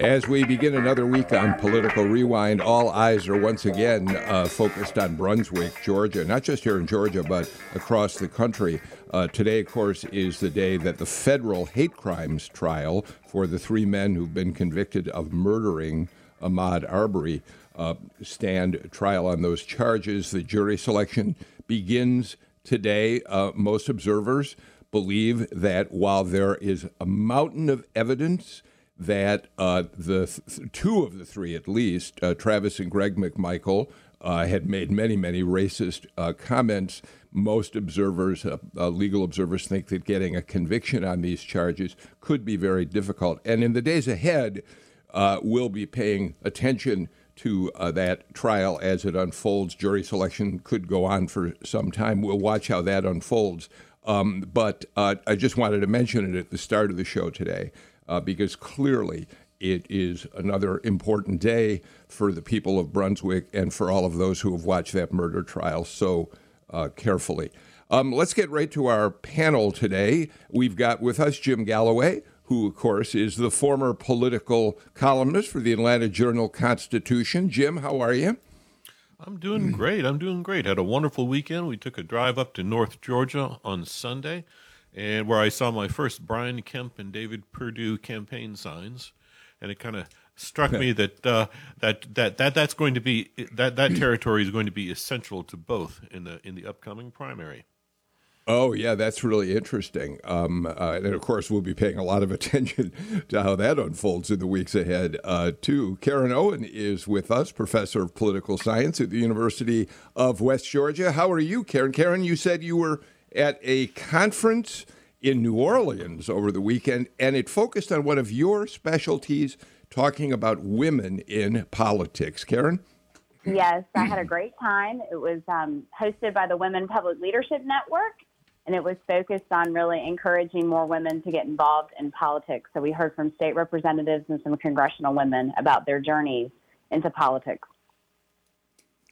As we begin another week on Political Rewind, all eyes are once again uh, focused on Brunswick, Georgia, not just here in Georgia, but across the country. Uh, today, of course, is the day that the federal hate crimes trial for the three men who've been convicted of murdering Ahmaud Arbery uh, stand trial on those charges. The jury selection begins today. Uh, most observers believe that while there is a mountain of evidence, that uh, the th- two of the three, at least, uh, Travis and Greg McMichael, uh, had made many, many racist uh, comments. Most observers, uh, uh, legal observers, think that getting a conviction on these charges could be very difficult. And in the days ahead, we'll be paying attention to that trial as it unfolds. Jury selection could go on for some time. We'll watch how that unfolds. Um, but I just wanted to mention it at the start of the show today uh, because clearly it is another important day for the people of Brunswick and for all of those who have watched that murder trial so uh, carefully. Um, let's get right to our panel today. We've got with us Jim Galloway, who, of course, is the former political columnist for the Atlanta Journal Constitution. Jim, how are you? I'm doing great. I'm doing great. Had a wonderful weekend. We took a drive up to North Georgia on Sunday and where I saw my first Brian Kemp and David Perdue campaign signs, and it kind of struck me that uh, that that that that's going to be that that territory is going to be essential to both in the in the upcoming primary. Oh yeah, that's really interesting. Um, uh, and of course, we'll be paying a lot of attention to how that unfolds in the weeks ahead. Uh, too, Karen Owen is with us, professor of political science at the University of West Georgia. How are you, Karen? Karen, you said you were at a conference in New Orleans over the weekend, and it focused on one of your specialties, talking about women in politics. Karen? Yes, I had a great time. It was um, hosted by the Women Public Leadership Network, and it was focused on really encouraging more women to get involved in politics. So we heard from state representatives and some congressional women about their journeys into politics.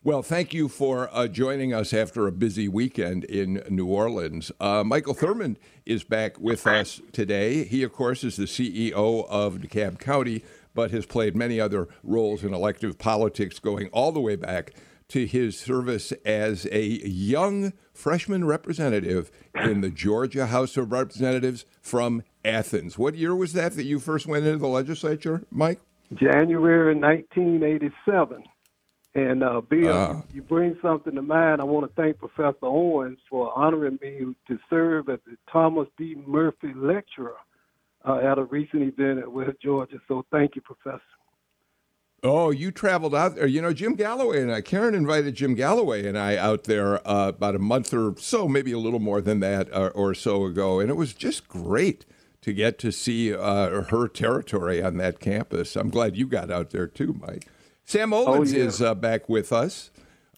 Well, thank you for uh, joining us after a busy weekend in New Orleans. Uh, Michael Thurmond is back with us today. He, of course, is the CEO of DeKalb County, but has played many other roles in elective politics going all the way back to his service as a young freshman representative in the Georgia House of Representatives from Athens. What year was that that you first went into the legislature, Mike? January 1987. And uh, Bill, uh, you bring something to mind. I want to thank Professor Owens for honoring me to serve as the Thomas B. Murphy Lecturer uh, at a recent event at West Georgia. So thank you, Professor. Oh, you traveled out there. You know, Jim Galloway and I, Karen invited Jim Galloway and I out there uh, about a month or so, maybe a little more than that or, uh, or so ago. And it was just great to get to see uh, her territory on that campus. I'm glad you got out there too, Mike. Sam Olens oh, yeah. is uh, back with us.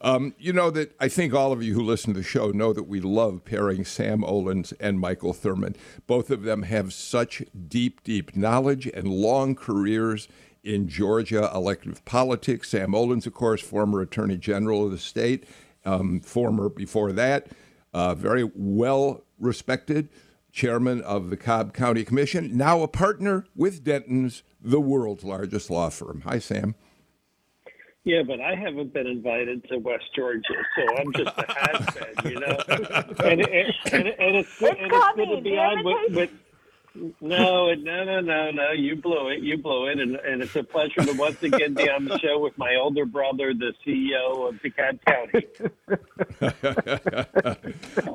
Um, you know that I think all of you who listen to the show know that we love pairing Sam Olens and Michael Thurmond. Both of them have such deep, deep knowledge and long careers in Georgia elective politics. Sam Olens, of course, former Attorney General of the state, um, former before that, uh, very well respected chairman of the Cobb County Commission, now a partner with Dentons, the world's largest law firm. Hi, Sam. Yeah, but I haven't been invited to West Georgia, so I'm just a has you know. and, and, and, and it's good, and it's good to be on with, with no, no, no, no, no. You blew it. You blew it, and, and it's a pleasure to once again be on the show with my older brother, the CEO of DeKalb County.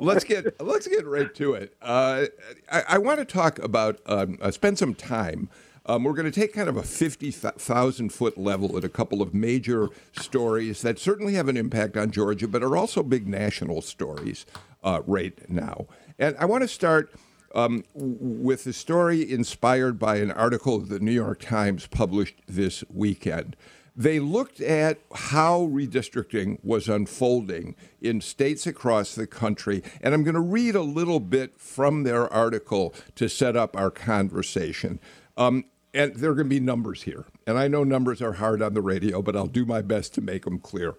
let's get let's get right to it. Uh, I, I, want to talk about um, uh, spend some time um, we're going to take kind of a 50,000 foot level at a couple of major stories that certainly have an impact on Georgia, but are also big national stories uh, right now. And I want to start um, with the story inspired by an article the New York Times published this weekend. They looked at how redistricting was unfolding in states across the country. And I'm going to read a little bit from their article to set up our conversation. Um, and there are going to be numbers here. And I know numbers are hard on the radio, but I'll do my best to make them clear.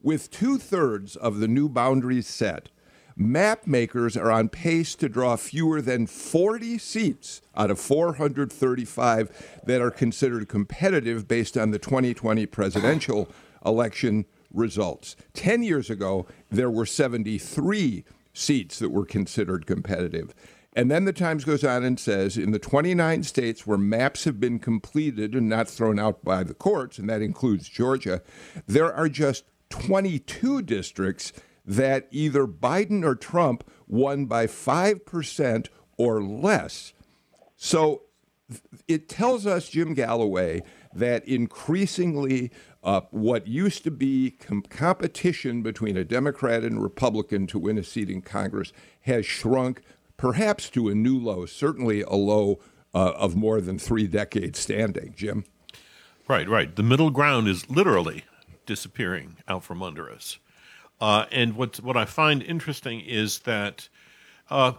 With two thirds of the new boundaries set, map makers are on pace to draw fewer than 40 seats out of 435 that are considered competitive based on the 2020 presidential election results. 10 years ago, there were 73 seats that were considered competitive. And then the Times goes on and says in the 29 states where maps have been completed and not thrown out by the courts, and that includes Georgia, there are just 22 districts that either Biden or Trump won by 5% or less. So it tells us, Jim Galloway, that increasingly uh, what used to be com- competition between a Democrat and Republican to win a seat in Congress has shrunk perhaps to a new low, certainly a low uh, of more than three decades standing. Jim? Right, right. The middle ground is literally disappearing out from under us. Uh, and what what I find interesting is that uh,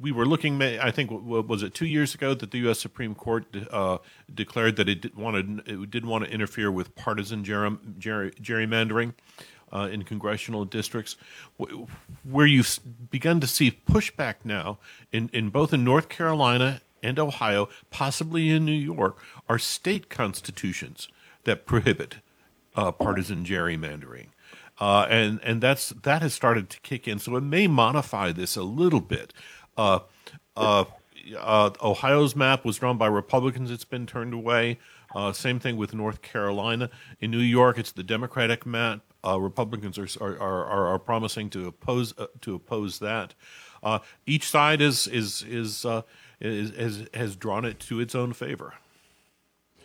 we were looking. I think was it two years ago that the U.S. Supreme Court uh, declared that it wanted it didn't want to interfere with partisan gerrymandering. Uh, in congressional districts, where you've begun to see pushback now in, in both in North Carolina and Ohio, possibly in New York, are state constitutions that prohibit uh, partisan gerrymandering. Uh, and and that's that has started to kick in, so it may modify this a little bit. Uh, uh, uh Ohio's map was drawn by Republicans; it's been turned away. Uh, same thing with North Carolina. In New York, it's the Democratic map. Uh, Republicans are, are, are are promising to oppose uh, to oppose that. Uh, each side is is is, uh, is has has drawn it to its own favor.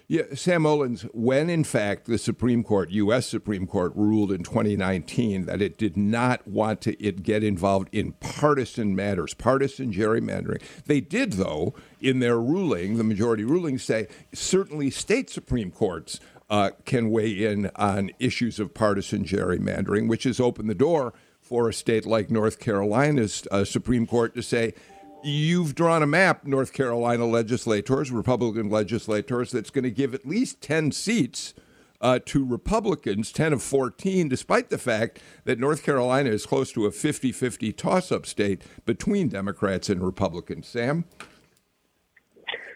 Yeah, Sam Olens, when in fact the Supreme Court, U.S. Supreme Court, ruled in 2019 that it did not want to it get involved in partisan matters, partisan gerrymandering, they did, though, in their ruling, the majority ruling, say certainly state Supreme Courts uh, can weigh in on issues of partisan gerrymandering, which has opened the door for a state like North Carolina's uh, Supreme Court to say you've drawn a map, North Carolina legislators, Republican legislators, that's going to give at least 10 seats uh, to Republicans, 10 of 14, despite the fact that North Carolina is close to a 50 50 toss up state between Democrats and Republicans. Sam?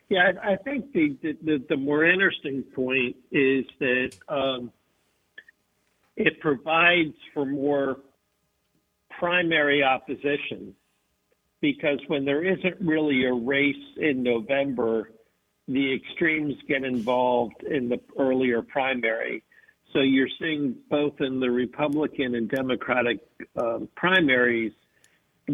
Yeah, I think the, the, the more interesting point is that um, it provides for more primary opposition because when there isn't really a race in November, the extremes get involved in the earlier primary. So you're seeing both in the Republican and Democratic um, primaries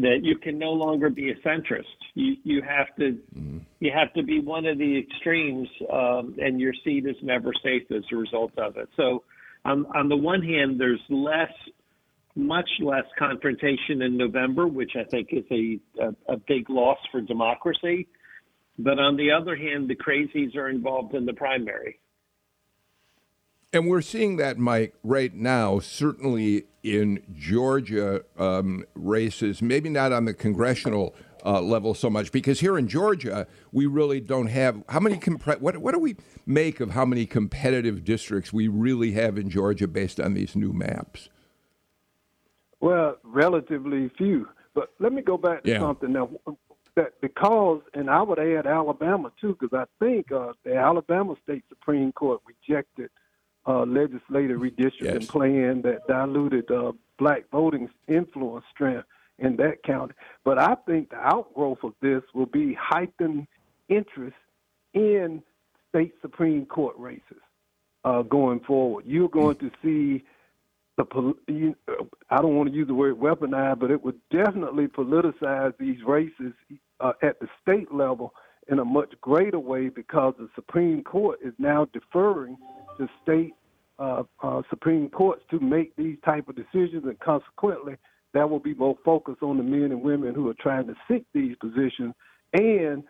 that you can no longer be a centrist. You you have to mm-hmm. you have to be one of the extremes, um, and your seat is never safe as a result of it. So on on the one hand, there's less much less confrontation in November, which I think is a, a, a, big loss for democracy. But on the other hand, the crazies are involved in the primary. And we're seeing that, Mike, right now, certainly in Georgia um, races, maybe not on the congressional uh, level so much, because here in Georgia, we really don't have how many, comp- what, what do we make of how many competitive districts we really have in Georgia based on these new maps? Well, relatively few. But let me go back to yeah. something now. That because, and I would add Alabama too, because I think uh, the Alabama State Supreme Court rejected uh, legislative redistricting yes. plan that diluted uh, black voting influence strength in that county. But I think the outgrowth of this will be heightened interest in state Supreme Court races uh, going forward. You're going to see the I don't want to use the word weaponize, but it would definitely politicize these races uh, at the state level in a much greater way because the Supreme Court is now deferring to state uh, uh, Supreme Courts to make these type of decisions, and consequently, that will be more focused on the men and women who are trying to seek these positions and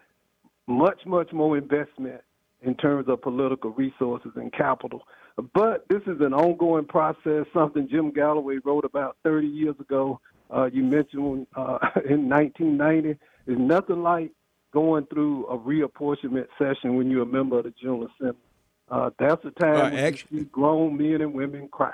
much, much more investment in terms of political resources and capital. But this is an ongoing process, something Jim Galloway wrote about 30 years ago. Uh, you mentioned uh, in 1990. There's nothing like going through a reapportionment session when you're a member of the General Assembly. Uh, that's the time uh, when see grown men and women cry.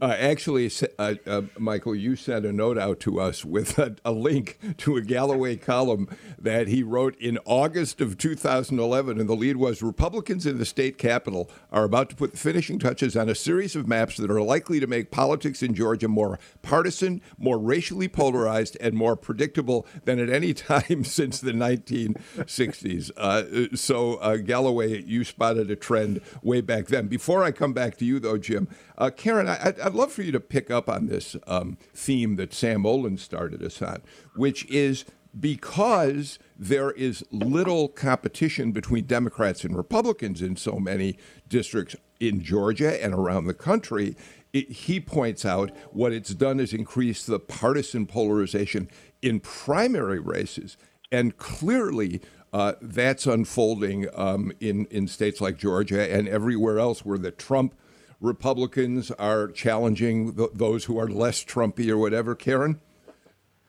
Uh, actually, uh, uh, Michael, you sent a note out to us with a, a, link to a Galloway column that he wrote in August of 2011, and the lead was Republicans in the state capitol are about to put the finishing touches on a series of maps that are likely to make politics in Georgia more partisan, more racially polarized, and more predictable than at any time since the 1960s. Uh, so, uh, Galloway, you spotted a trend way back then. Before I come back to you, though, Jim, uh, Karen, I, I I'd love for you to pick up on this um, theme that Sam Olens started us on, which is because there is little competition between Democrats and Republicans in so many districts in Georgia and around the country, it, he points out what it's done is increase the partisan polarization in primary races. And clearly, uh, that's unfolding um, in, in states like Georgia and everywhere else where the Trump Republicans are challenging th- those who are less Trumpy or whatever. Karen?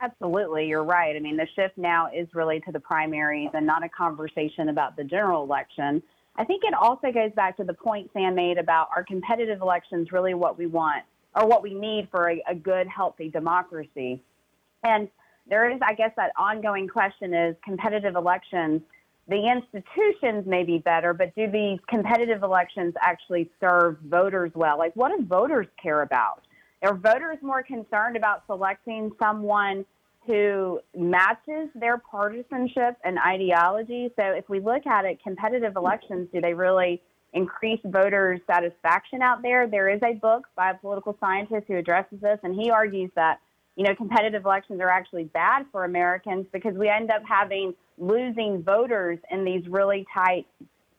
Absolutely, you're right. I mean, the shift now is really to the primaries and not a conversation about the general election. I think it also goes back to the point Sam made about our competitive elections really what we want or what we need for a, a good, healthy democracy. And there is, I guess, that ongoing question is competitive elections – the institutions may be better, but do these competitive elections actually serve voters well? Like, what do voters care about? Are voters more concerned about selecting someone who matches their partisanship and ideology? So, if we look at it, competitive elections, do they really increase voters' satisfaction out there? There is a book by a political scientist who addresses this, and he argues that you know, competitive elections are actually bad for Americans because we end up having losing voters in these really tight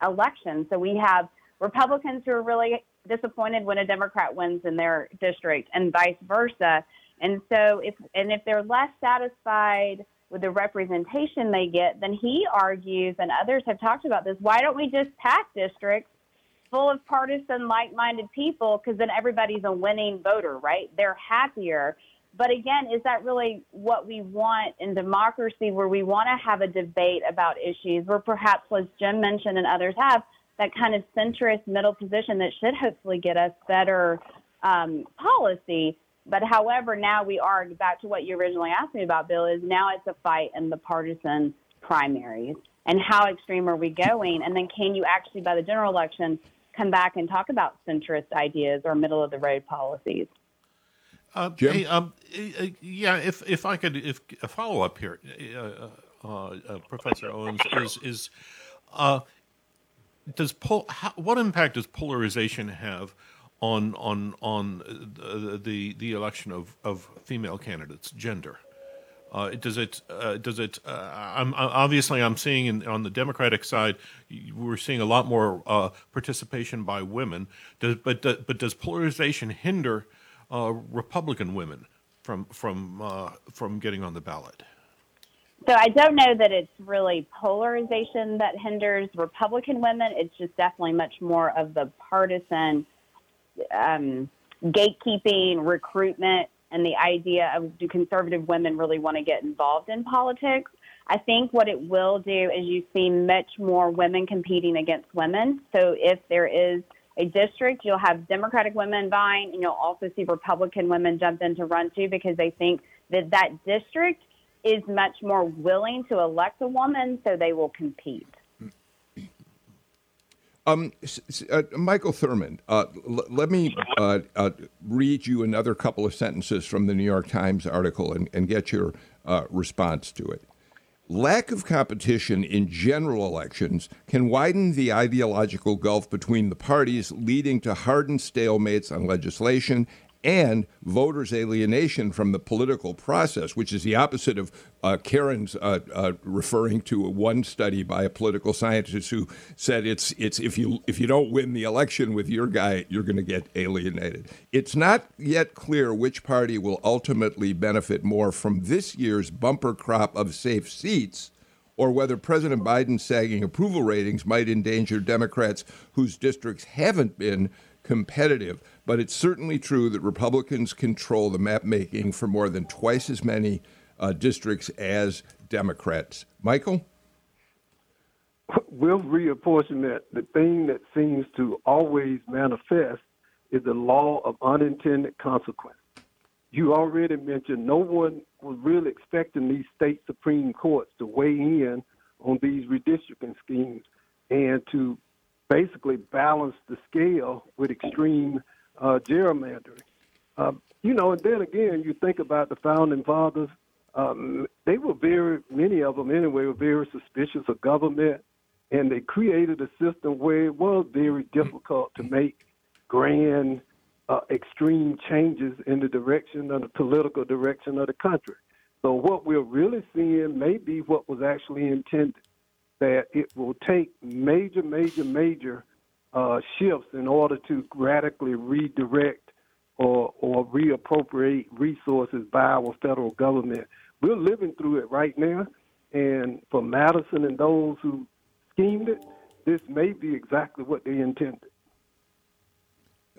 elections. So we have Republicans who are really disappointed when a Democrat wins in their district and vice versa. And so if and if they're less satisfied with the representation they get, then he argues and others have talked about this, why don't we just pack districts full of partisan like-minded people because then everybody's a winning voter, right? They're happier. But again, is that really what we want in democracy, where we want to have a debate about issues, where perhaps, as Jim mentioned and others have, that kind of centrist middle position that should hopefully get us better um, policy. But however, now we are back to what you originally asked me about, Bill, is now it's a fight in the partisan primaries. And how extreme are we going? And then can you actually, by the general election, come back and talk about centrist ideas or middle of the road policies? Uh, Jim? Hey, um, uh, yeah, if if I could, if a follow up here, uh, uh, uh, Professor Owens is is uh, does pol- how, what impact does polarization have on on on the the election of, of female candidates, gender? does it does it? I'm obviously I'm seeing in, on the Democratic side, we're seeing a lot more participation by women. Does, but but does polarization hinder? Uh, Republican women from from uh, from getting on the ballot? So I don't know that it's really polarization that hinders Republican women. It's just definitely much more of the partisan um, gatekeeping, recruitment, and the idea of do conservative women really want to get involved in politics. I think what it will do is you see much more women competing against women. So if there is a district, you'll have Democratic women vying, and you'll also see Republican women jump in to run too because they think that that district is much more willing to elect a woman, so they will compete. Um, uh, Michael Thurmond, uh, l- let me uh, uh, read you another couple of sentences from the New York Times article and, and get your uh, response to it. Lack of competition in general elections can widen the ideological gulf between the parties, leading to hardened stalemates on legislation and voters' alienation from the political process, which is the opposite of uh, Karen's uh, uh, referring to one study by a political scientist who said it's it's if you if you don't win the election with your guy, you're going to get alienated. It's not yet clear which party will ultimately benefit more from this year's bumper crop of safe seats or whether President Biden's sagging approval ratings might endanger Democrats whose districts haven't been competitive. But it's certainly true that Republicans control the map making for more than twice as many uh, districts as Democrats. Michael? With reapportionment, the thing that seems to always manifest is the law of unintended consequence. You already mentioned no one was really expecting these state Supreme Courts to weigh in on these redistricting schemes and to basically balance the scale with extreme uh, gerrymandering. Uh, you know, and then again, you think about the founding fathers. Um, they were very, many of them anyway, were very suspicious of government, and they created a system where it was very difficult to make grand, uh, extreme changes in the direction of the political direction of the country. So what we're really seeing may be what was actually intended that it will take major, major, major uh, shifts in order to radically redirect or, or reappropriate resources by our federal government. We're living through it right now, and for Madison and those who schemed it, this may be exactly what they intended.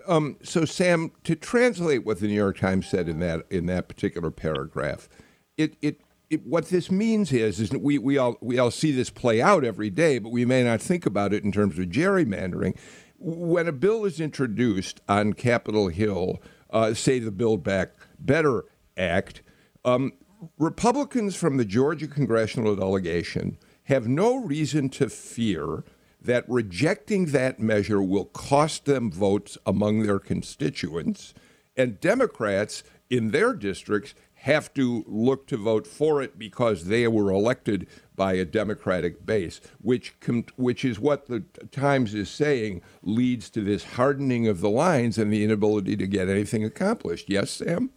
Um, so, Sam, to translate what the New York Times said in that in that particular paragraph, it, it it, what this means is, is we, we all we all see this play out every day, but we may not think about it in terms of gerrymandering. When a bill is introduced on Capitol Hill, uh, say the Build Back Better Act, um, Republicans from the Georgia congressional delegation have no reason to fear that rejecting that measure will cost them votes among their constituents, and Democrats in their districts have to look to vote for it because they were elected by a Democratic base, which com- which is what the Times is saying leads to this hardening of the lines and the inability to get anything accomplished. Yes, Sam.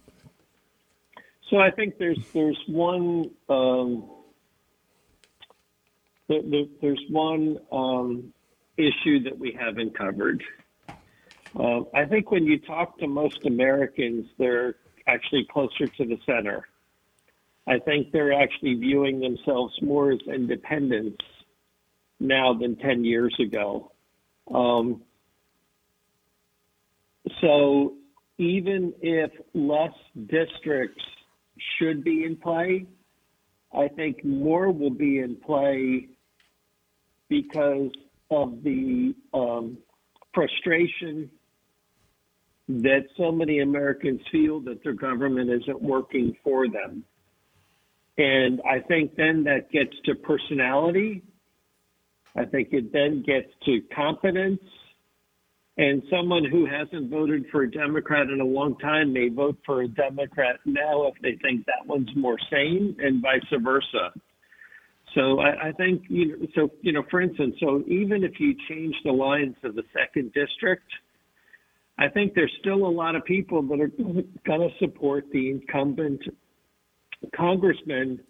So I think there's there's one um, there, there, there's one um, issue that we haven't covered. Uh, I think when you talk to most Americans, they're actually closer to the center. I think they're actually viewing themselves more as independents now than 10 years ago. Um, so even if less districts should be in play, I think more will be in play because of the um, frustration that so many Americans feel that their government isn't working for them. And I think then that gets to personality. I think it then gets to competence. And someone who hasn't voted for a Democrat in a long time may vote for a Democrat now if they think that one's more sane, and vice versa. So I, I think you know. So you know, for instance, so even if you change the lines of the second district, I think there's still a lot of people that are going to support the incumbent congressman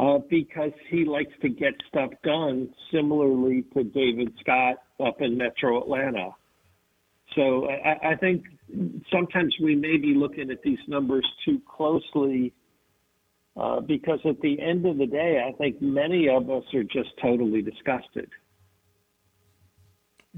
uh, because he likes to get stuff done, similarly to David Scott up in Metro Atlanta. So I, I think sometimes we may be looking at these numbers too closely uh, because at the end of the day, I think many of us are just totally disgusted.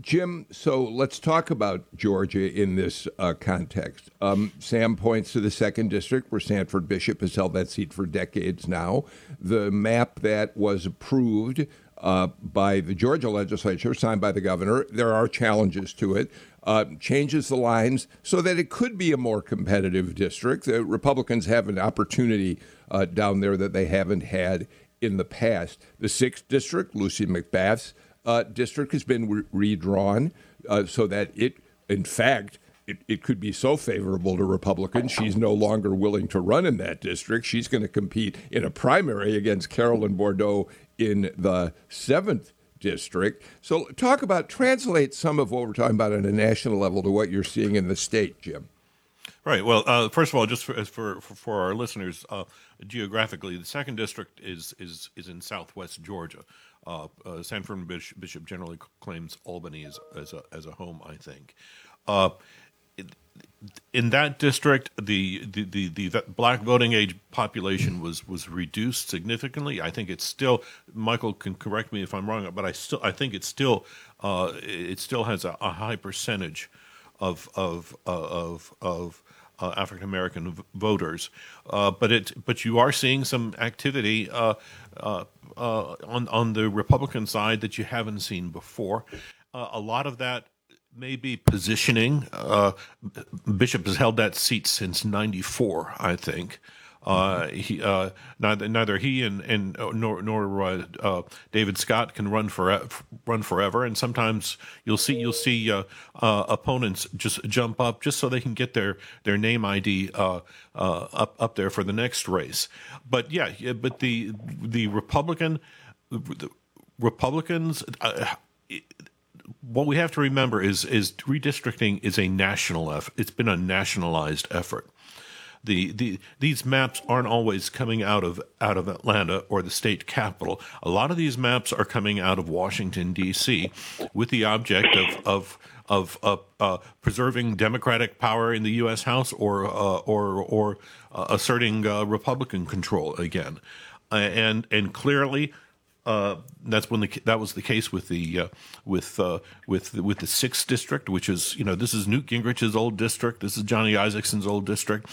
Jim, so let's talk about Georgia in this uh, context. Um, Sam points to the second district where Sanford Bishop has held that seat for decades now. The map that was approved uh, by the Georgia legislature, signed by the governor, there are challenges to it. Uh, changes the lines so that it could be a more competitive district. The Republicans have an opportunity uh, down there that they haven't had in the past. The sixth district, Lucy McBath's uh, district has been re- redrawn uh, so that it, in fact, it, it could be so favorable to Republicans, she's no longer willing to run in that district. She's going to compete in a primary against Carolyn Bourdeaux in the seventh district. So, talk about, translate some of what we're talking about on a national level to what you're seeing in the state, Jim. Right. Well, uh, first of all, just for for, for our listeners, uh, geographically, the second district is is is in southwest Georgia. Uh, uh Sanford Bishop, Bishop, generally claims Albany as as a as a home. I think. Uh, in that district, the, the, the, the, black voting age population was, was reduced significantly. I think it's still. Michael can correct me if I'm wrong, but I still I think it's still uh, it still has a, a, high percentage of of of of uh, African American v- voters, uh, but it but you are seeing some activity uh, uh, uh, on on the Republican side that you haven't seen before. a lot of that may be positioning. Bishop has held that seat since '94, I think. Uh, he, uh, neither, neither he and, and uh, nor, nor uh, uh, David Scott can run for run forever, and sometimes you'll see you'll see uh, opponents just jump up just so they can get their their name ID up up there for the next race. But yeah, but the the Republican the Republicans. what we have to remember is is redistricting is a national effort. It's been a nationalized effort the, the these maps aren't always coming out of out of Atlanta or the state capital. A lot of these maps are coming out of Washington D.C. with the object of of of uh, uh, preserving Democratic power in the U.S. House or uh, or or uh, asserting uh, Republican control again, and and clearly uh, that's when the that was the case with the uh, with uh, with the, with the sixth district, which is you know this is Newt Gingrich's old district, this is Johnny Isakson's old district,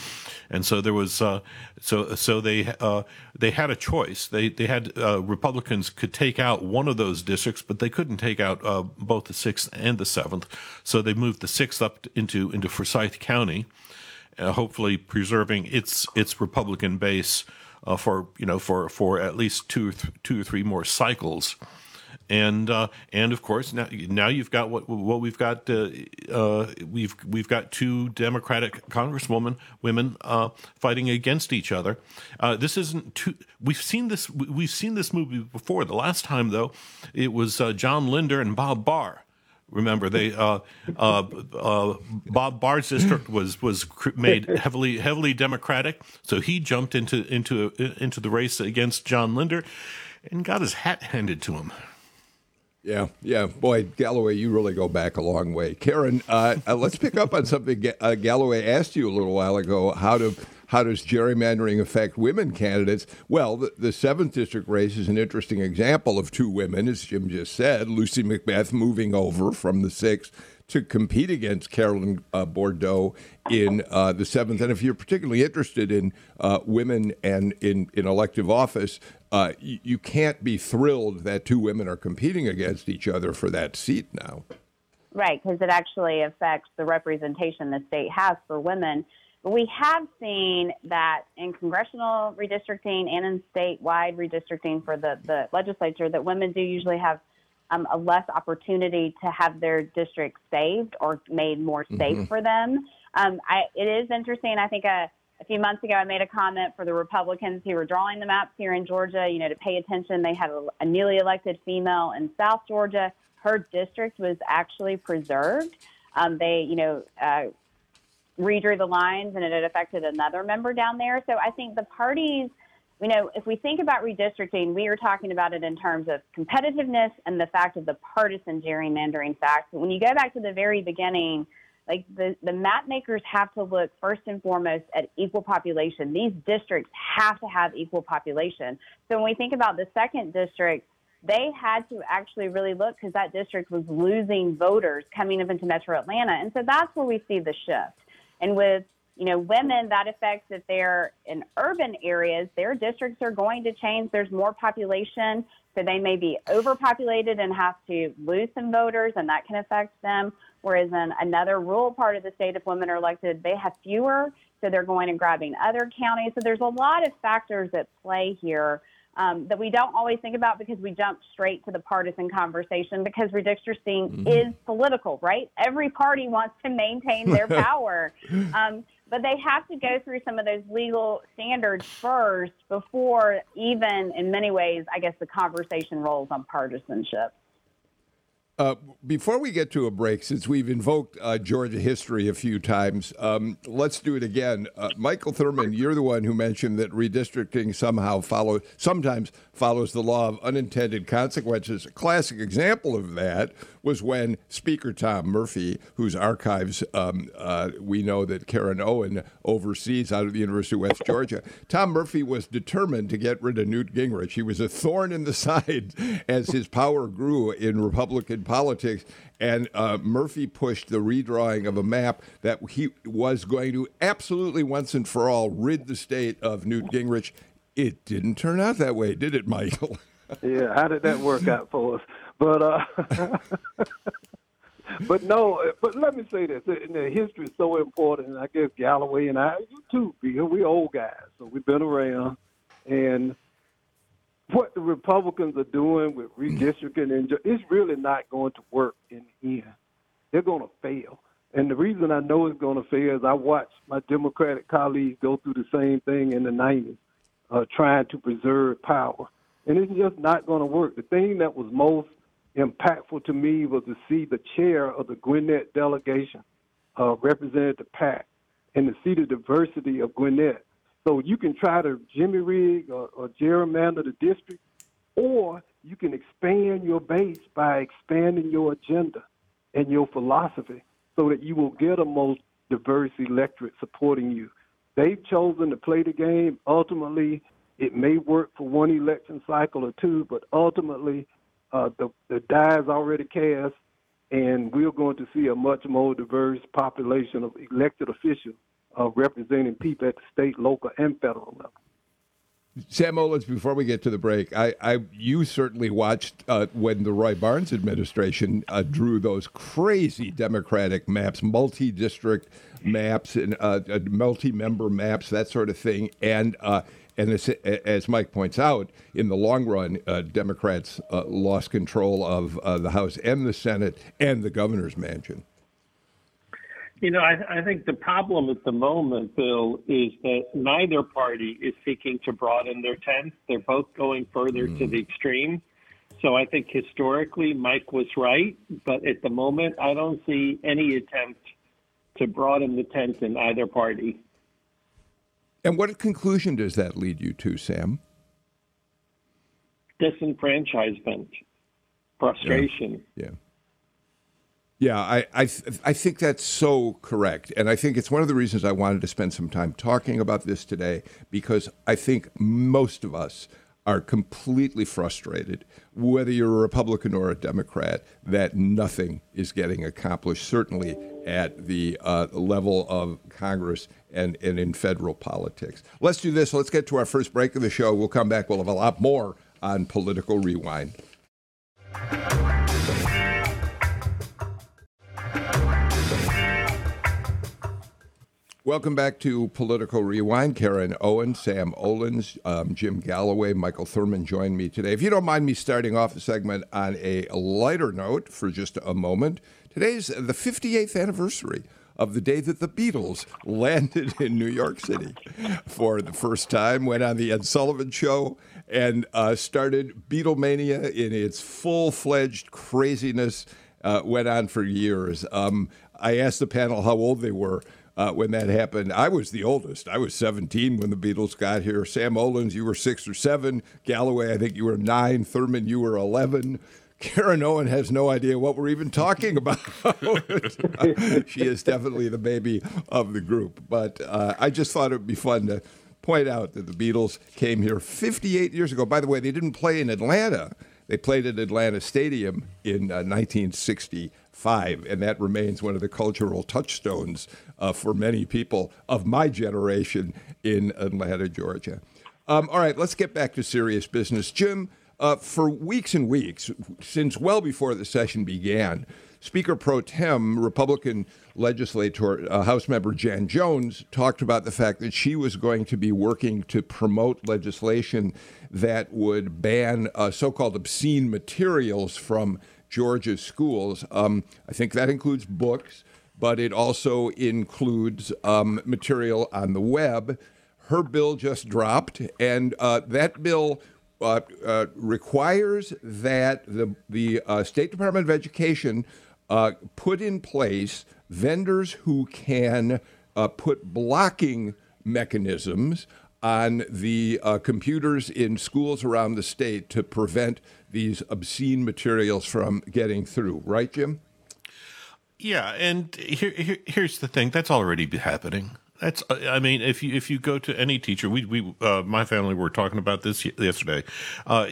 and so there was uh, so so they uh, they had a choice. They they had uh, Republicans could take out one of those districts, but they couldn't take out both the sixth and the seventh. So they moved the sixth up into into Forsyth County, hopefully preserving its its Republican base uh, for you know for for at least two th- two or three more cycles. And uh, and of course now now you've got what what we've got uh, uh we've we've got two Democratic Congresswomen women uh, fighting against each other. This isn't too. We've seen this we've seen this movie before. The last time though, it was John Linder and Bob Barr Remember, they uh, uh, uh, Bob Barr's district was was made heavily heavily Democratic, so he jumped into into into the race against John Linder, and got his hat handed to him. Yeah, yeah, boy, Galloway, you really go back a long way. Karen, uh, uh, let's pick up on something uh, Galloway asked you a little while ago: how to how does gerrymandering affect women candidates? Well, the, seventh district race is an interesting example of two women, as Jim just said. Lucy McBath moving over from the sixth to compete against Carolyn uh, Bourdeaux in uh, the seventh. And if you're particularly interested in uh, women and in, in elective office, uh, you can't be thrilled that two women are competing against each other for that seat now. Right, because it actually affects the representation the state has for women. But we have seen that in congressional redistricting and in statewide redistricting for the, the legislature, that women do usually have um, a less opportunity to have their district saved or made more safe mm-hmm. for them. Um, I, it is interesting. I think a, a few months ago, I made a comment for the Republicans who were drawing the maps here in Georgia, you know, to pay attention. They had a, a newly elected female in South Georgia. Her district was actually preserved. Um, they, you know, uh, redrew the lines and it had affected another member down there. So I think the parties, you know, if we think about redistricting, we are talking about it in terms of competitiveness and the fact of the partisan gerrymandering fact. But When you go back to the very beginning, like the, the map makers have to look first and foremost at equal population. These districts have to have equal population. So when we think about the second district, they had to actually really look because that district was losing voters coming up into metro Atlanta. And so that's where we see the shift. And with you know, women, that affects if they're in urban areas, their districts are going to change. There's more population, so they may be overpopulated and have to lose some voters, and that can affect them. Whereas in another rural part of the state, if women are elected, they have fewer, so they're going and grabbing other counties. So there's a lot of factors at play here um, that we don't always think about because we jump straight to the partisan conversation because redistricting mm-hmm. is political, right? Every party wants to maintain their power. Um, but they have to go through some of those legal standards first before even, in many ways, I guess the conversation rolls on partisanship. Uh, before we get to a break, since we've invoked uh, Georgia history a few times, um, let's do it again. Uh, Michael Thurmond, you're the one who mentioned that redistricting somehow follows, sometimes follows the law of unintended consequences. A classic example of that was when Speaker Tom Murphy, whose archives um, uh, we know that Karen Owen oversees out of the University of West Georgia, Tom Murphy was determined to get rid of Newt Gingrich. He was a thorn in the side as his power grew in Republican politics. And uh, Murphy pushed the redrawing of a map that he was going to absolutely once and for all rid the state of Newt Gingrich. It didn't turn out that way, did it, Michael? yeah, how did that work out for us? But uh, but no, but let me say this: the history is so important. I guess Galloway and I, you too, Bill, we old guys, so we've been around. And what the Republicans are doing with redistricting, and it's really not going to work in the end. They're going to fail. And the reason I know it's going to fail is I watched my Democratic colleagues go through the same thing in the 90s, uh, trying to preserve power. And it's just not going to work. The thing that was most impactful to me was to see the chair of the Gwinnett delegation, uh, the Pack, and to see the diversity of Gwinnett. So you can try to jimmy rig or, or gerrymander the district, or you can expand your base by expanding your agenda and your philosophy so that you will get a most diverse electorate supporting you. They've chosen to play the game. Ultimately, it may work for one election cycle or two, but ultimately, uh, the, the die is already cast, and we're going to see a much more diverse population of elected officials uh, representing people at the state, local, and federal level. Sam Olens, before we get to the break, I, I you certainly watched uh, when the Roy Barnes administration uh, drew those crazy Democratic maps, multi-district maps, and uh, uh multi-member maps, that sort of thing, and uh, and as, as, Mike points out, in the long run, uh, Democrats lost control of the House and the Senate and the governor's mansion. You know, I, I, think the problem at the moment, Bill, is that neither party is seeking to broaden their tent. They're both going further mm. to the extreme. So I think historically Mike was right, but at the moment I don't see any attempt to broaden the tent in either party. And what conclusion does that lead you to, Sam? Disenfranchisement, frustration. yeah. yeah. Yeah, I I, th- I think that's so correct, and I think it's one of the reasons I wanted to spend some time talking about this today because I think most of us are completely frustrated, whether you're a Republican or a Democrat, that nothing is getting accomplished. Certainly at the uh, level of Congress and, and in federal politics. Let's do this. Let's get to our first break of the show. We'll come back. We'll have a lot more on political rewind. Welcome back to Political Rewind. Karen Owen, Sam Olens, um, Jim Galloway, Michael Thurmond join me today. If you don't mind me starting off the segment on a lighter note for just a moment, today's the 58th anniversary of the day that the Beatles landed in New York City for the first time, went on the Ed Sullivan Show, and uh, started Beatlemania in its full fledged craziness. Uh, went on for years. Um, I asked the panel how old they were uh, when that happened. I was the oldest. I was 17 when the Beatles got here. Sam Olens, you were six or seven. Galloway, I think you were nine. Thurmond, you were 11. Karen Owen has no idea what we're even talking about. she is definitely the baby of the group. But uh, I just thought it would be fun to point out that the Beatles came here 58 years ago. By the way, they didn't play in Atlanta. They played at Atlanta Stadium in uh, 1960 five, and that remains one of the cultural touchstones uh, for many people of my generation in Atlanta, Georgia. Um, all right, let's get back to serious business. Jim, uh, for weeks and weeks, since well before the session began, Speaker pro tem, Republican legislator, uh, House member Jan Jones, talked about the fact that she was going to be working to promote legislation that would ban uh, so called obscene materials from Georgia's schools. Um, I think that includes books, but it also includes um, material on the web. Her bill just dropped, and uh, that bill uh, uh, requires that the the uh, State Department of Education uh, put in place vendors who can uh, put blocking mechanisms on the uh, computers in schools around the state to prevent these obscene materials from getting through. Right, Jim? Yeah, and here, here, here's the thing that's already happening. That's, I mean, if you if you go to any teacher, we we uh, my family were talking about this yesterday. Uh,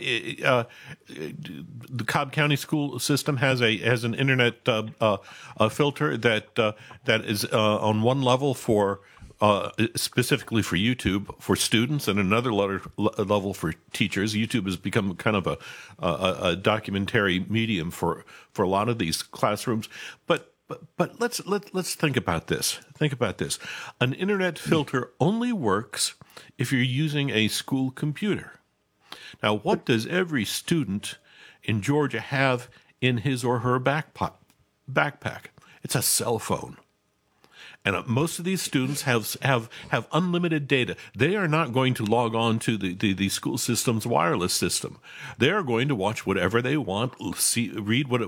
uh, the Cobb County school system has a has an internet uh, uh, filter that uh, that is on one level for uh, specifically for YouTube for students, and another letter, level for teachers. YouTube has become kind of a, a, a, documentary medium for for a lot of these classrooms. But but but let's let let's think about this. Think about this. An internet filter only works if you're using a school computer. Now, what does every student in Georgia have in his or her backpack? Backpack. It's a cell phone. And uh, most of these students have have have unlimited data. They are not going to log on to the, the, the school system's wireless system. They are going to watch whatever they want, see, read what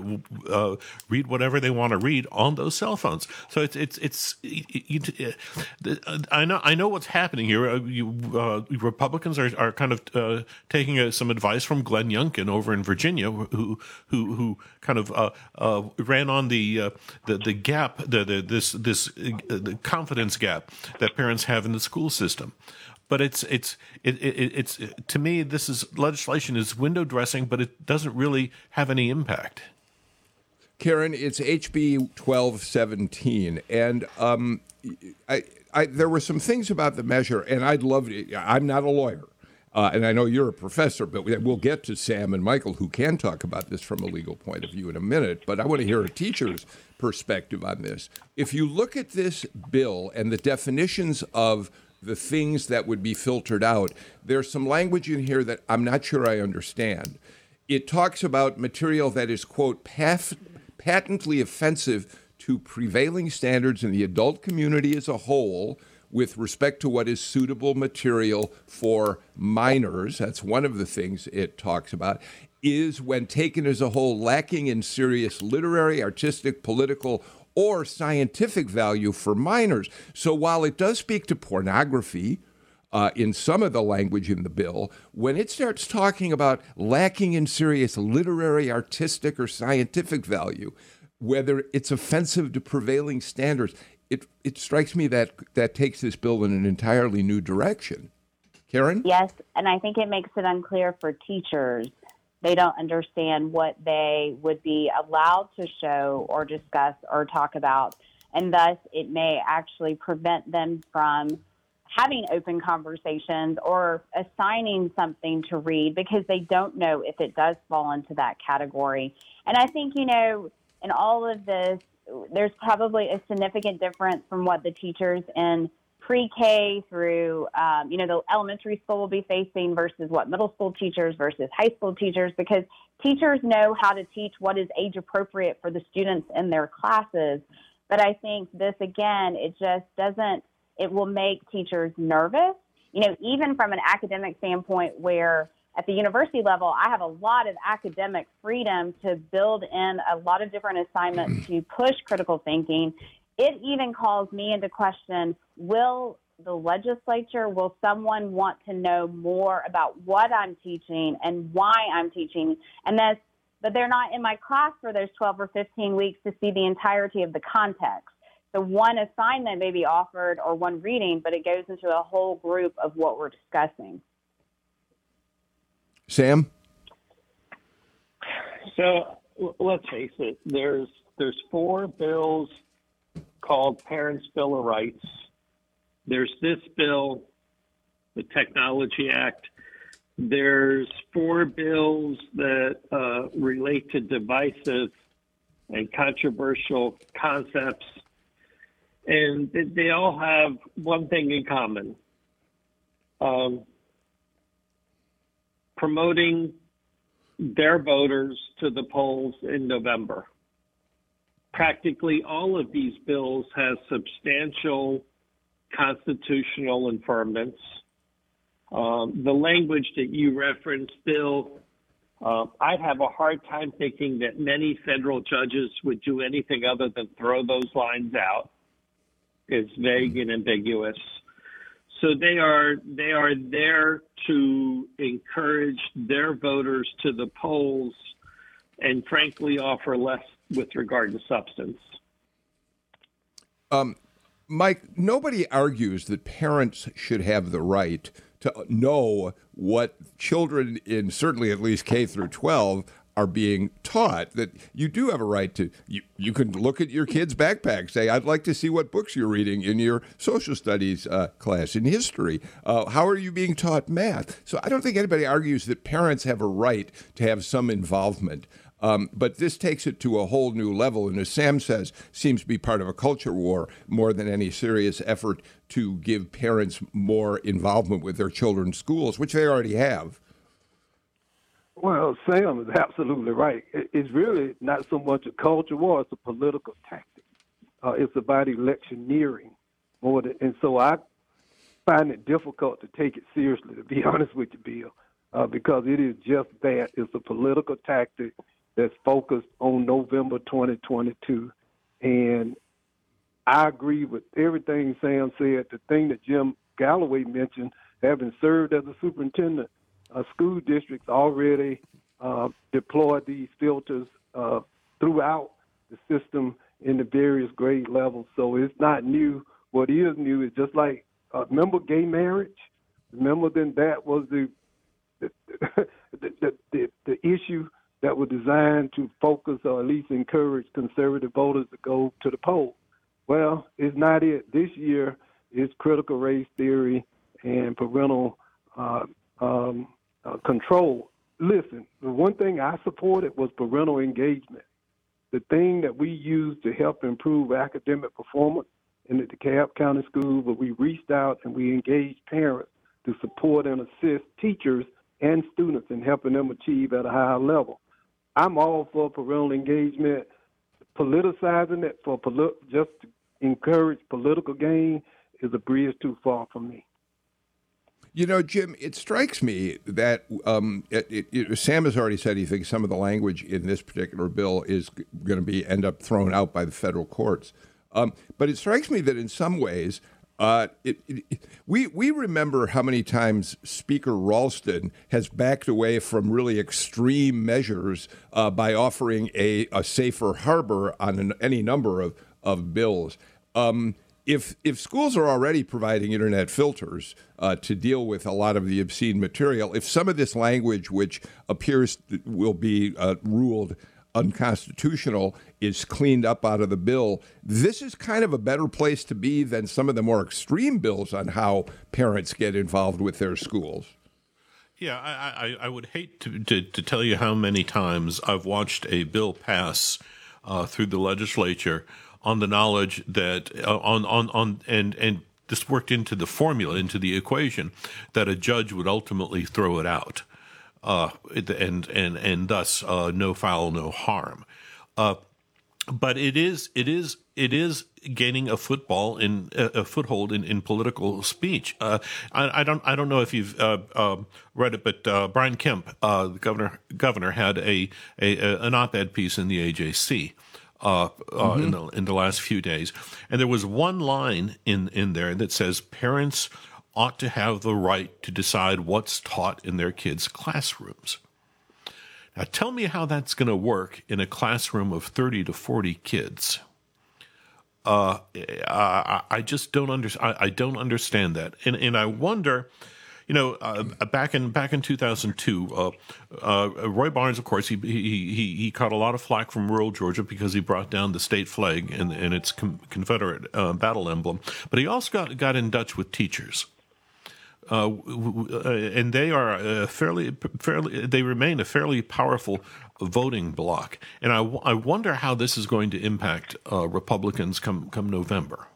uh, read whatever they want to read on those cell phones. So it's it's it's. It, uh, I know I know what's happening here. Uh, you, uh, Republicans are, are kind of uh, taking some advice from Glenn Youngkin over in Virginia, who who who kind of ran on the the the gap the, the this this the confidence gap that parents have in the school system. But it's it's it, it, it's to me this is legislation is window dressing, but it doesn't really have any impact. Karen, it's HB twelve seventeen, and um, I, I, there were some things about the measure, and I'd love to. I'm not a lawyer, uh, and I know you're a professor, but we'll get to Sam and Michael, who can talk about this from a legal point of view in a minute. But I want to hear a teacher's perspective on this. If you look at this bill and the definitions of the things that would be filtered out, there's some language in here that I'm not sure I understand. It talks about material that is, quote, patently offensive to prevailing standards in the adult community as a whole with respect to what is suitable material for minors. That's one of the things it talks about is, when taken as a whole, lacking in serious literary, artistic, political, or scientific value for minors. So while it does speak to pornography, uh, in some of the language in the bill, when it starts talking about lacking in serious literary, artistic, or scientific value, whether it's offensive to prevailing standards, it, it strikes me that that takes this bill in an entirely new direction. Karen? Yes, and I think it makes it unclear for teachers they don't understand what they would be allowed to show or discuss or talk about. And thus, it may actually prevent them from having open conversations or assigning something to read because they don't know if it does fall into that category. And I think, you know, in all of this, there's probably a significant difference from what the teachers in pre-K through, um, you know, the elementary school will be facing versus what middle school teachers versus high school teachers, because teachers know how to teach what is age appropriate for the students in their classes. But I think this, again, it just doesn't, it will make teachers nervous, you know, even from an academic standpoint where at the university level, I have a lot of academic freedom to build in a lot of different assignments to push critical thinking it even calls me into question will the legislature, will someone want to know more about what I'm teaching and why I'm teaching? And that's, but they're not in my class for those 12 or 15 weeks to see the entirety of the context. So one assignment may be offered or one reading, but it goes into a whole group of what we're discussing. Sam? So let's face it, there's there's four bills called Parents' Bill of Rights. There's this bill, the Technology Act. There's four bills that uh, relate to divisive and controversial concepts. And they all have one thing in common um, promoting their voters to the polls in November practically all of these bills have substantial constitutional infirmaments. Um, the language that you referenced, Bill, uh, I'd have a hard time thinking that many federal judges would do anything other than throw those lines out. It's vague and ambiguous. So they are they are there to encourage their voters to the polls, and frankly, offer less with regard to substance. Um, Mike, nobody argues that parents should have the right to know what children in certainly at least K through 12 are being taught that you do have a right to you, you can look at your kid's backpack say i'd like to see what books you're reading in your social studies uh, class in history. Uh, how are you being taught math? So i don't think anybody argues that parents have a right to have some involvement um, but this takes it to a whole new level, and as Sam says, seems to be part of a culture war more than any serious effort to give parents more involvement with their children's schools, which they already have. Well, Sam is absolutely right. It's really not so much a culture war; it's a political tactic. Uh, it's about electioneering more than, and so I find it difficult to take it seriously, to be honest with you, Bill, uh, because it is just that. It's a political tactic that's focused on November 2022. And I agree with everything Sam said. The thing that Jim Galloway mentioned, having served as a superintendent, uh, school districts already uh, deployed these filters uh, throughout the system in the various grade levels. So it's not new. What is new is just like uh, remember gay marriage. Remember then that was the the the, the, the issue that was designed to focus or at least encourage conservative voters to go to the polls. Well, it's not it. This year it's critical race theory and parental uh, um, uh, control. Listen, the one thing I supported was parental engagement. The thing that we used to help improve academic performance in the DeKalb County School, but we reached out and we engaged parents to support and assist teachers and students in helping them achieve at a higher level. I'm all for parental engagement. Politicizing it for poli- just to encourage political gain is a bridge too far for me. You know, Jim, it strikes me that um, it, it, Sam has already said he thinks some of the language in this particular bill is going to be end up thrown out by the federal courts. Um, but it strikes me that in some ways, uh, it, it, we we remember how many times Speaker Ralston has backed away from really extreme measures uh, by offering a, a safer harbor on an, any number of of bills. Um, if if schools are already providing internet filters uh, to deal with a lot of the obscene material, if some of this language, which appears will be uh, ruled unconstitutional is cleaned up out of the bill. This is kind of a better place to be than some of the more extreme bills on how parents get involved with their schools. Yeah, I, I, I would hate to, to, to, tell you how many times I've watched a bill pass uh, through the legislature on the knowledge that uh, on, on, on and, and this worked into the formula, into the equation, that a judge would ultimately throw it out uh, and and and thus uh, no foul, no harm. Uh, but it is it is it is gaining a football in a foothold in, in political speech. Uh, I, I, don't I don't know if you've uh, uh, read it, but Brian Kemp, the governor governor, had a, a, an op-ed piece in the AJC. Uh, uh, mm-hmm. in the in the last few days, and there was one line in in there that says parents ought to have the right to decide what's taught in their kids' classrooms. Now, tell me how that's going to work in a classroom of 30 to 40 kids. Uh, I, I, just don't under, I, I, don't understand that, and and I wonder, you know, uh, back in back in 2002, uh, uh, Roy Barnes, of course, he, he he he caught a lot of flack from rural Georgia because he brought down the state flag and, and its com- Confederate uh, battle emblem, but he also got got in touch with teachers uh, uh, and they are uh, fairly, fairly, they remain a fairly powerful voting bloc. And I, I wonder how this is going to impact uh, Republicans come come November.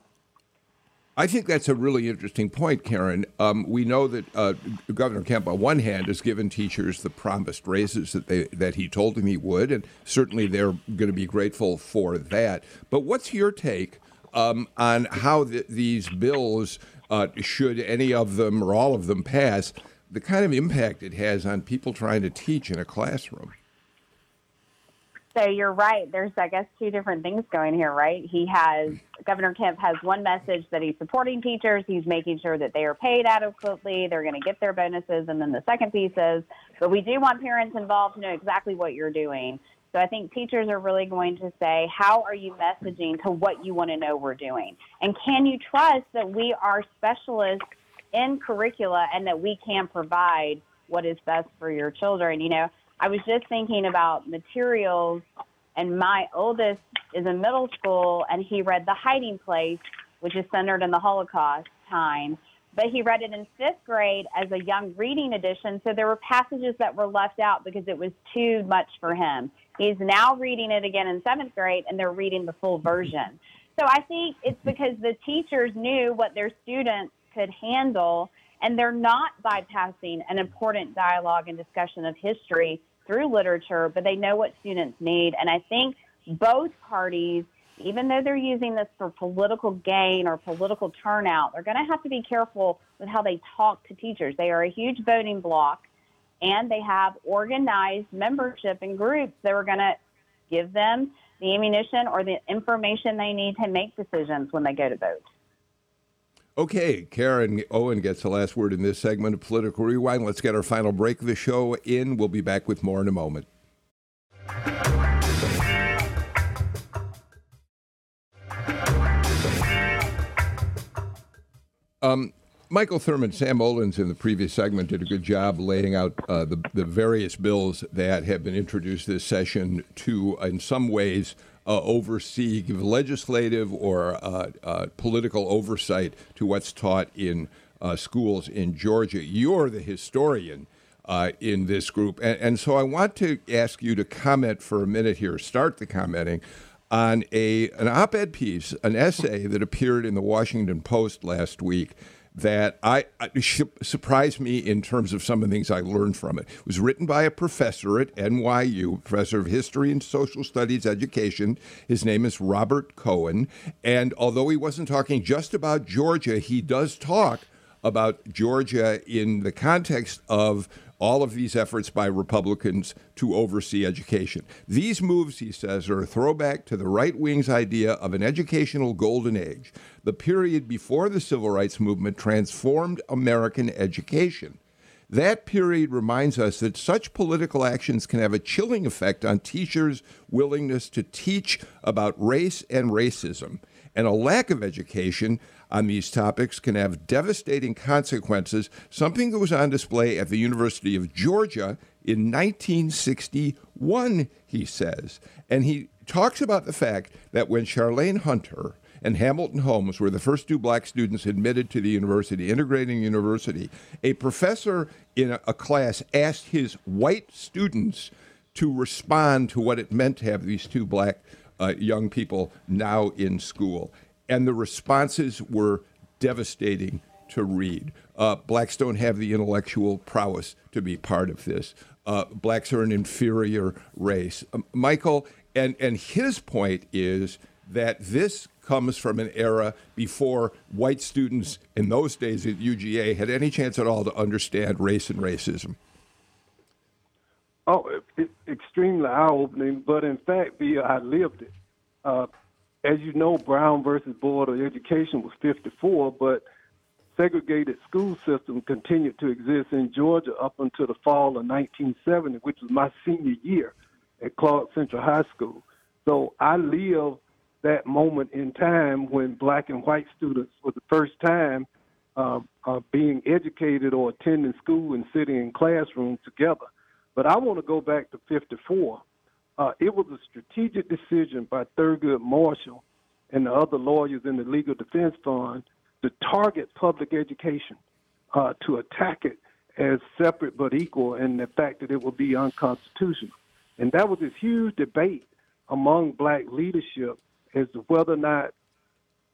I think that's a really interesting point, Karen. Um, we know that uh, Governor Kemp, on one hand, has given teachers the promised raises that they that he told them he would, and certainly they're going to be grateful for that. But what's your take um, on how the, these bills uh, should any of them or all of them pass, the kind of impact it has on people trying to teach in a classroom. So you're right. There's, I guess, two different things going here, right? He has, Governor Kemp has one message that he's supporting teachers. He's making sure that they are paid adequately. They're going to get their bonuses. And then the second piece is, but we do want parents involved to know exactly what you're doing. So I think teachers are really going to say, how are you messaging to what you want to know we're doing? And can you trust that we are specialists in curricula and that we can provide what is best for your children? You know, I was just thinking about materials, and my oldest is in middle school, and he read The Hiding Place, which is centered in the Holocaust time. But he read it in fifth grade as a young reading edition, so there were passages that were left out because it was too much for him. He's now reading it again in seventh grade, and they're reading the full version. So I think it's because the teachers knew what their students could handle and they're not bypassing an important dialogue and discussion of history through literature, but they know what students need. And I think both parties, even though they're using this for political gain or political turnout, they're going to have to be careful with how they talk to teachers. They are a huge voting block, and they have organized membership in groups that are going to give them the ammunition or the information they need to make decisions when they go to vote. Okay, Karen Owen gets the last word in this segment of Political Rewind. Let's get our final break of the show in. We'll be back with more in a moment. Um, Michael Thurmond, Sam Olens in the previous segment did a good job laying out uh, the, the various bills that have been introduced this session to, in some ways, uh, oversee, give legislative or uh, political oversight to what's taught in uh, schools in Georgia. You're the historian uh, in this group. And, and, so I want to ask you to comment for a minute here, start the commenting on a, an op ed piece, an essay that appeared in the Washington Post last week that I, I surprised me in terms of some of the things I learned from it. It was written by a professor at NYU, professor of history and social studies education. His name is Robert Cohen, and although he wasn't talking just about Georgia, he does talk about Georgia in the context of all of these efforts by Republicans to oversee education. These moves, he says, are a throwback to the right wing's idea of an educational golden age, the period before the civil rights movement transformed American education. That period reminds us that such political actions can have a chilling effect on teachers' willingness to teach about race and racism. And a lack of education on these topics can have devastating consequences, something that was on display at the University of Georgia in 1961, he says. And he talks about the fact that when Charlayne Hunter and Hamilton Holmes were the first two black students admitted to the university, integrating university, a professor in a, class asked his white students to respond to what it meant to have these two black uh, young people now in school and the responses were devastating to read. Uh, blacks don't have the intellectual prowess to be part of this. Uh, blacks are an inferior race. Um, Michael, and, and his point is that this comes from an era before white students in those days at UGA had any chance at all to understand race and racism. Oh, it's extremely eye opening, but in fact, I lived it. Uh, as you know, Brown versus Board of Education was 54, but segregated school system continued to exist in Georgia up until the fall of 1970, which was my senior year at Clark Central High School. So I lived that moment in time when black and white students for the first time uh, being educated or attending school and sitting in classrooms together. But I want to go back to 54 uh, it was a strategic decision by Thurgood Marshall and the other lawyers in the Legal Defense Fund to target public education, uh, to attack it as separate but equal, and the fact that it would be unconstitutional. And that was this huge debate among black leadership as to whether or not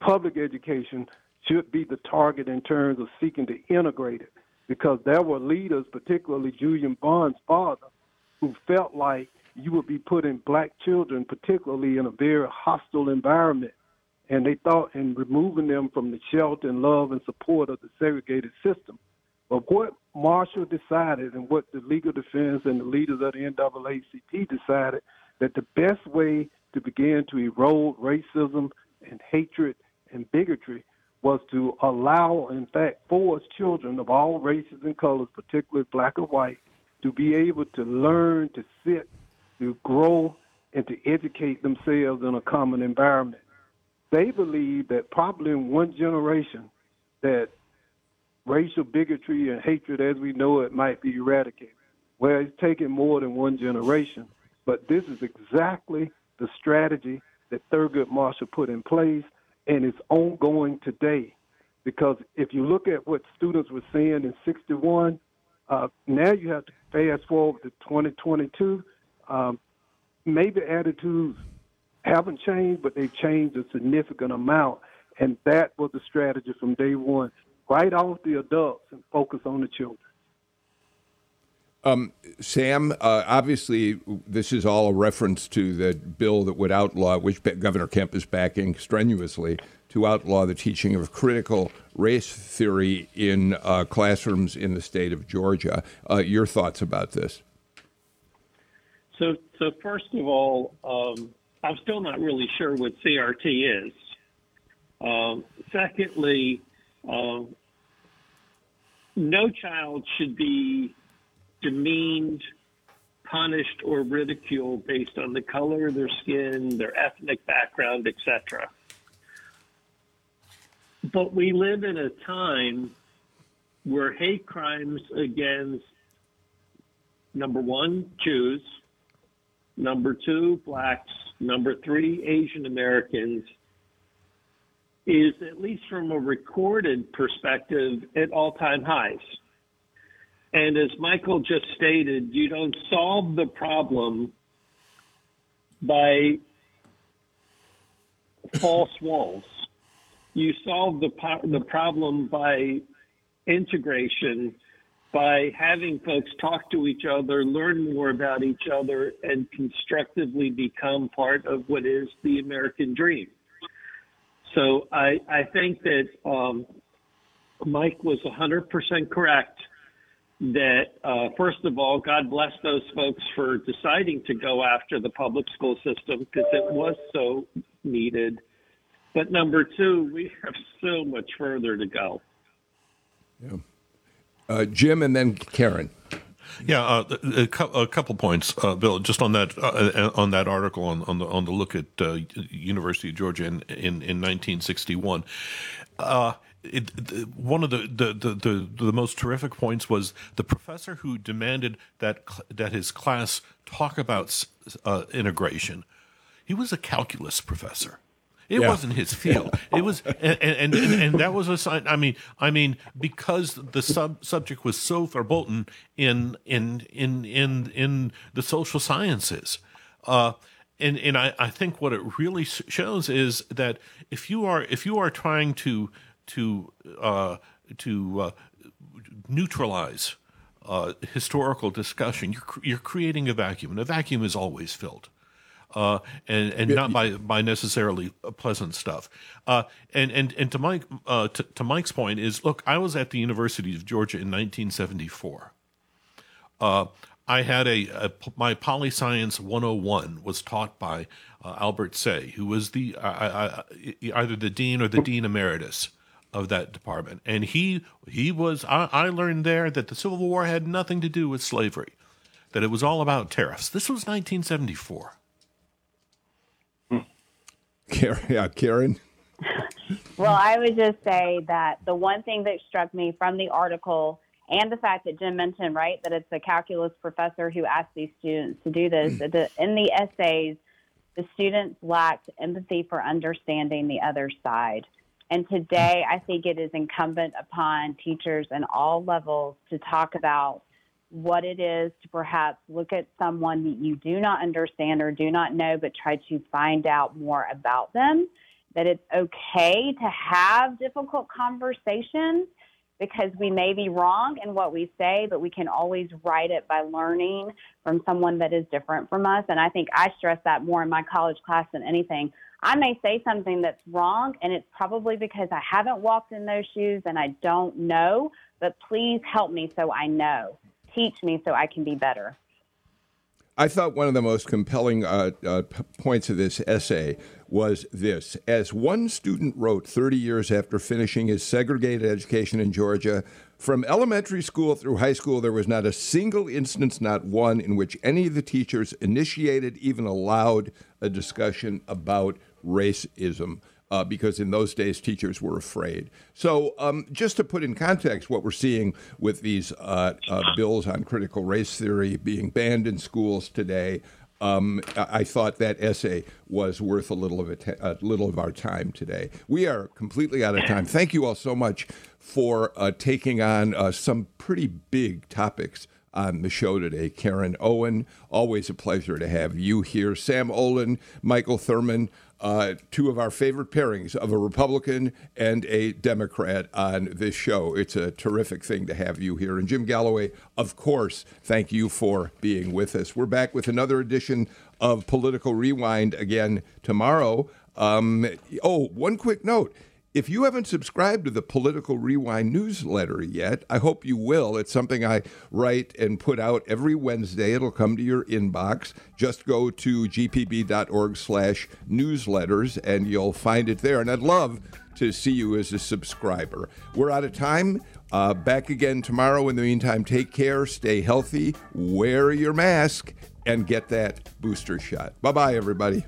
public education should be the target in terms of seeking to integrate it. Because there were leaders, particularly Julian Bond's father, who felt like you would be putting black children, particularly in a very hostile environment, and they thought in removing them from the shelter and love and support of the segregated system. But what Marshall decided and what the legal defense and the leaders of the NAACP decided that the best way to begin to erode racism and hatred and bigotry was to allow, in fact, force children of all races and colors, particularly black and white, to be able to learn, to sit, to grow, and to educate themselves in a common environment. They believe that probably in one generation that racial bigotry and hatred as we know it might be eradicated. Well, it's taken more than one generation, but this is exactly the strategy that Thurgood Marshall put in place, and it's ongoing today. Because if you look at what students were saying in 61, uh, now you have to fast forward to 2022. Um, maybe attitudes haven't changed, but they've changed a significant amount. And that was the strategy from day one. Write off the adults and focus on the children. Um, Sam, uh, obviously, this is all a reference to the bill that would outlaw, which Governor Kemp is backing strenuously, to outlaw the teaching of critical race theory in uh, classrooms in the state of Georgia. Uh, your thoughts about this? So, so first of all, um, I'm still not really sure what CRT is. Um, secondly, um, no child should be demeaned, punished, or ridiculed based on the color of their skin, their ethnic background, etc. But we live in a time where hate crimes against number one, Jews, number two, blacks, number three, Asian Americans, is, at least from a recorded perspective, at all time highs. And as Michael just stated, you don't solve the problem by false walls. You solve the, the problem by integration, by having folks talk to each other, learn more about each other, and constructively become part of what is the American dream. So I, I think that um, Mike was 100% correct that, uh, first of all, God bless those folks for deciding to go after the public school system because it was so needed. But number two, we have so much further to go. Yeah. Uh, Jim and then Karen. Yeah, uh, a, a, couple points, uh, Bill. Just on that uh, on that article on, on the on the look at uh, University of Georgia in in, in 1961. Uh, it, one of the, the, the, the, the most terrific points was the professor who demanded that that his class talk about uh, integration. He was a calculus professor. It yeah. wasn't his field. It was, and, and, and, and, that was a sign. I mean, I mean, because the sub subject was so verboten in in in in in the social sciences, uh, and and I, I think what it really shows is that if you are if you are trying to to uh, to uh, neutralize uh, historical discussion, you're you're creating a vacuum, and a vacuum is always filled uh, and and not by by necessarily pleasant stuff. Uh, and and and to Mike uh, to, to, Mike's point is, look, I was at the University of Georgia in 1974. Uh, I had a, a, my poli science 101 was taught by uh, Albert Saye, who was the either the dean or the dean emeritus of that department, and he he was I, I learned there that the Civil War had nothing to do with slavery, that it was all about tariffs. This was 1974 Karen, yeah, Karen. well, I would just say that the one thing that struck me from the article and the fact that Jim mentioned, right, that it's a calculus professor who asked these students to do this, in the essays, the students lacked empathy for understanding the other side. And today, I think it is incumbent upon teachers in all levels to talk about what it is to perhaps look at someone that you do not understand or do not know, but try to find out more about them. That it's okay to have difficult conversations because we may be wrong in what we say, but we can always right it by learning from someone that is different from us. And I think I stress that more in my college class than anything. I may say something that's wrong, and it's probably because I haven't walked in those shoes and I don't know, but please help me so I know. Teach me so I can be better. I thought one of the most compelling uh, uh, points of this essay was this. As one student wrote 30 years after finishing his segregated education in Georgia, from elementary school through high school, there was not a single instance, not one, in which any of the teachers initiated, even allowed a discussion about racism. Uh, because in those days teachers were afraid. So, um, just to put in context what we're seeing with these uh, uh, bills on critical race theory being banned in schools today, um, I thought that essay was worth a little of a, little of our time today. We are completely out of time. Thank you all so much for uh, taking on uh, some pretty big topics on the show today. Karen Owen, always a pleasure to have you here. Sam Olens, Michael Thurmond, uh, two of our favorite pairings of a Republican and a Democrat on this show. It's a terrific thing to have you here. And Jim Galloway, of course, thank you for being with us. We're back with another edition of Political Rewind again tomorrow. Um, oh, one quick note. If you haven't subscribed to the Political Rewind newsletter yet, I hope you will. It's something I write and put out every Wednesday. It'll come to your inbox. Just go to gpb.org slash newsletters and you'll find it there. And I'd love to see you as a subscriber. We're out of time. Uh, back again tomorrow. In the meantime, take care, stay healthy, wear your mask, and get that booster shot. Bye bye, everybody.